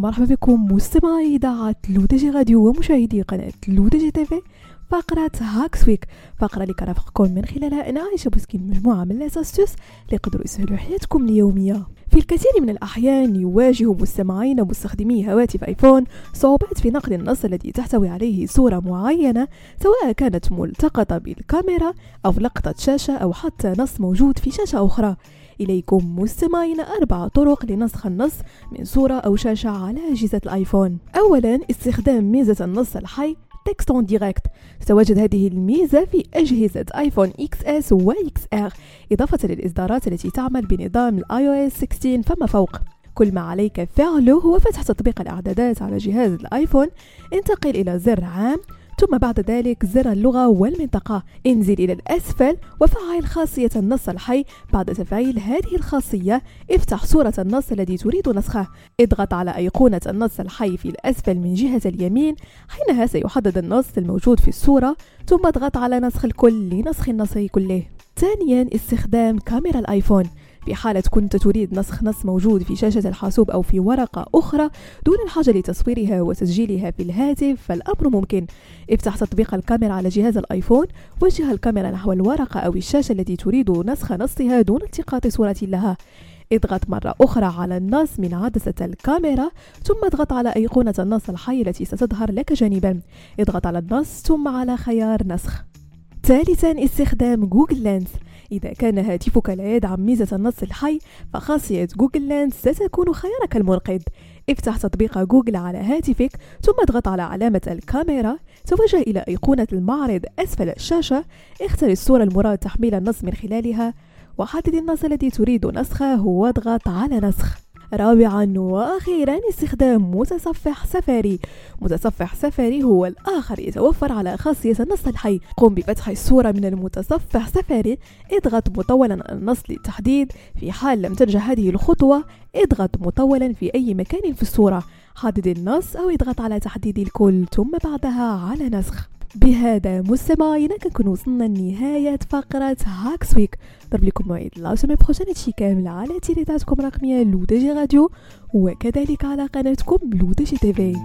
ومرحبا بكم مستمعي إذاعة L'ODJ Radio ومشاهدي قناة L'ODJ TV. فقرة Hacks Week فقرة اللي كرافقكم من خلالها أنا عايشة بوسكين مجموعة من les astuces اللي يقدروا يسهلوا حياتكم اليومية. في الكثير من الأحيان يواجه مستمعين مستخدمي هواتف آيفون صعوبات في نقل النص الذي تحتوي عليه صورة معينة سواء كانت ملتقطة بالكاميرا أو لقطة شاشة أو حتى نص موجود في شاشة أخرى. إليكم مستمعين أربع طرق لنسخ النص من صورة أو شاشة على أجهزة الآيفون. أولا استخدام ميزة النص الحي texte en direct. تتواجد هذه الميزة في أجهزة آيفون XS و XR إضافة للإصدارات التي تعمل بنظام ال iOS 16 فما فوق. كل ما عليك فعله هو فتح تطبيق الإعدادات على جهاز الآيفون. انتقل إلى زر عام ثم بعد ذلك زر اللغة والمنطقة. انزل إلى الأسفل وفعل خاصية النص الحي. بعد تفعيل هذه الخاصية افتح صورة النص الذي تريد نسخه. اضغط على أيقونة النص الحي في الأسفل من جهة اليمين حينها سيحدد النص الموجود في الصورة ثم اضغط على نسخ الكل لنسخ النص كله. ثانيا استخدام كاميرا الآيفون. في حالة كنت تريد نسخ نص موجود في شاشة الحاسوب أو في ورقة أخرى دون الحاجة لتصويرها وتسجيلها في الهاتف فالأمر ممكن. افتح تطبيق الكاميرا على جهاز الآيفون وجه الكاميرا نحو الورقة أو الشاشة التي تريد نسخ نصها دون التقاط صورة لها. اضغط مرة أخرى على النص من عدسة الكاميرا ثم اضغط على أيقونة النص الحي التي ستظهر لك جانبا. اضغط على النص ثم على خيار نسخ. ثالثا استخدام Google Lens. إذا كان هاتفك لا يدعم ميزة النص الحي فخاصية Google Lens ستكون خيارك المنقذ. افتح تطبيق جوجل على هاتفك ثم اضغط على علامة الكاميرا. توجه إلى أيقونة المعرض أسفل الشاشة. اختر الصورة المراد تحميل النص من خلالها وحدد النص الذي تريد نسخه واضغط على نسخ. رابعا وأخيرا استخدام متصفح سفاري. متصفح سفاري هو الآخر يتوفر على خاصية النص الحي. قم بفتح الصورة من المتصفح سفاري. اضغط مطولا النص للتحديد. في حال لم تنجح هذه الخطوة اضغط مطولا في أي مكان في الصورة. حدد النص أو اضغط على تحديد الكل ثم بعدها على نسخ. بهذا مستمعينا كنكون وصلنا لنهاية فقرة Hacks Week ضرب لكم موعد la semaine prochaine هادشي كامل على تيليتاتكم الرقمية L'ODJ Radio وكذلك على قناتكم L'ODJ TV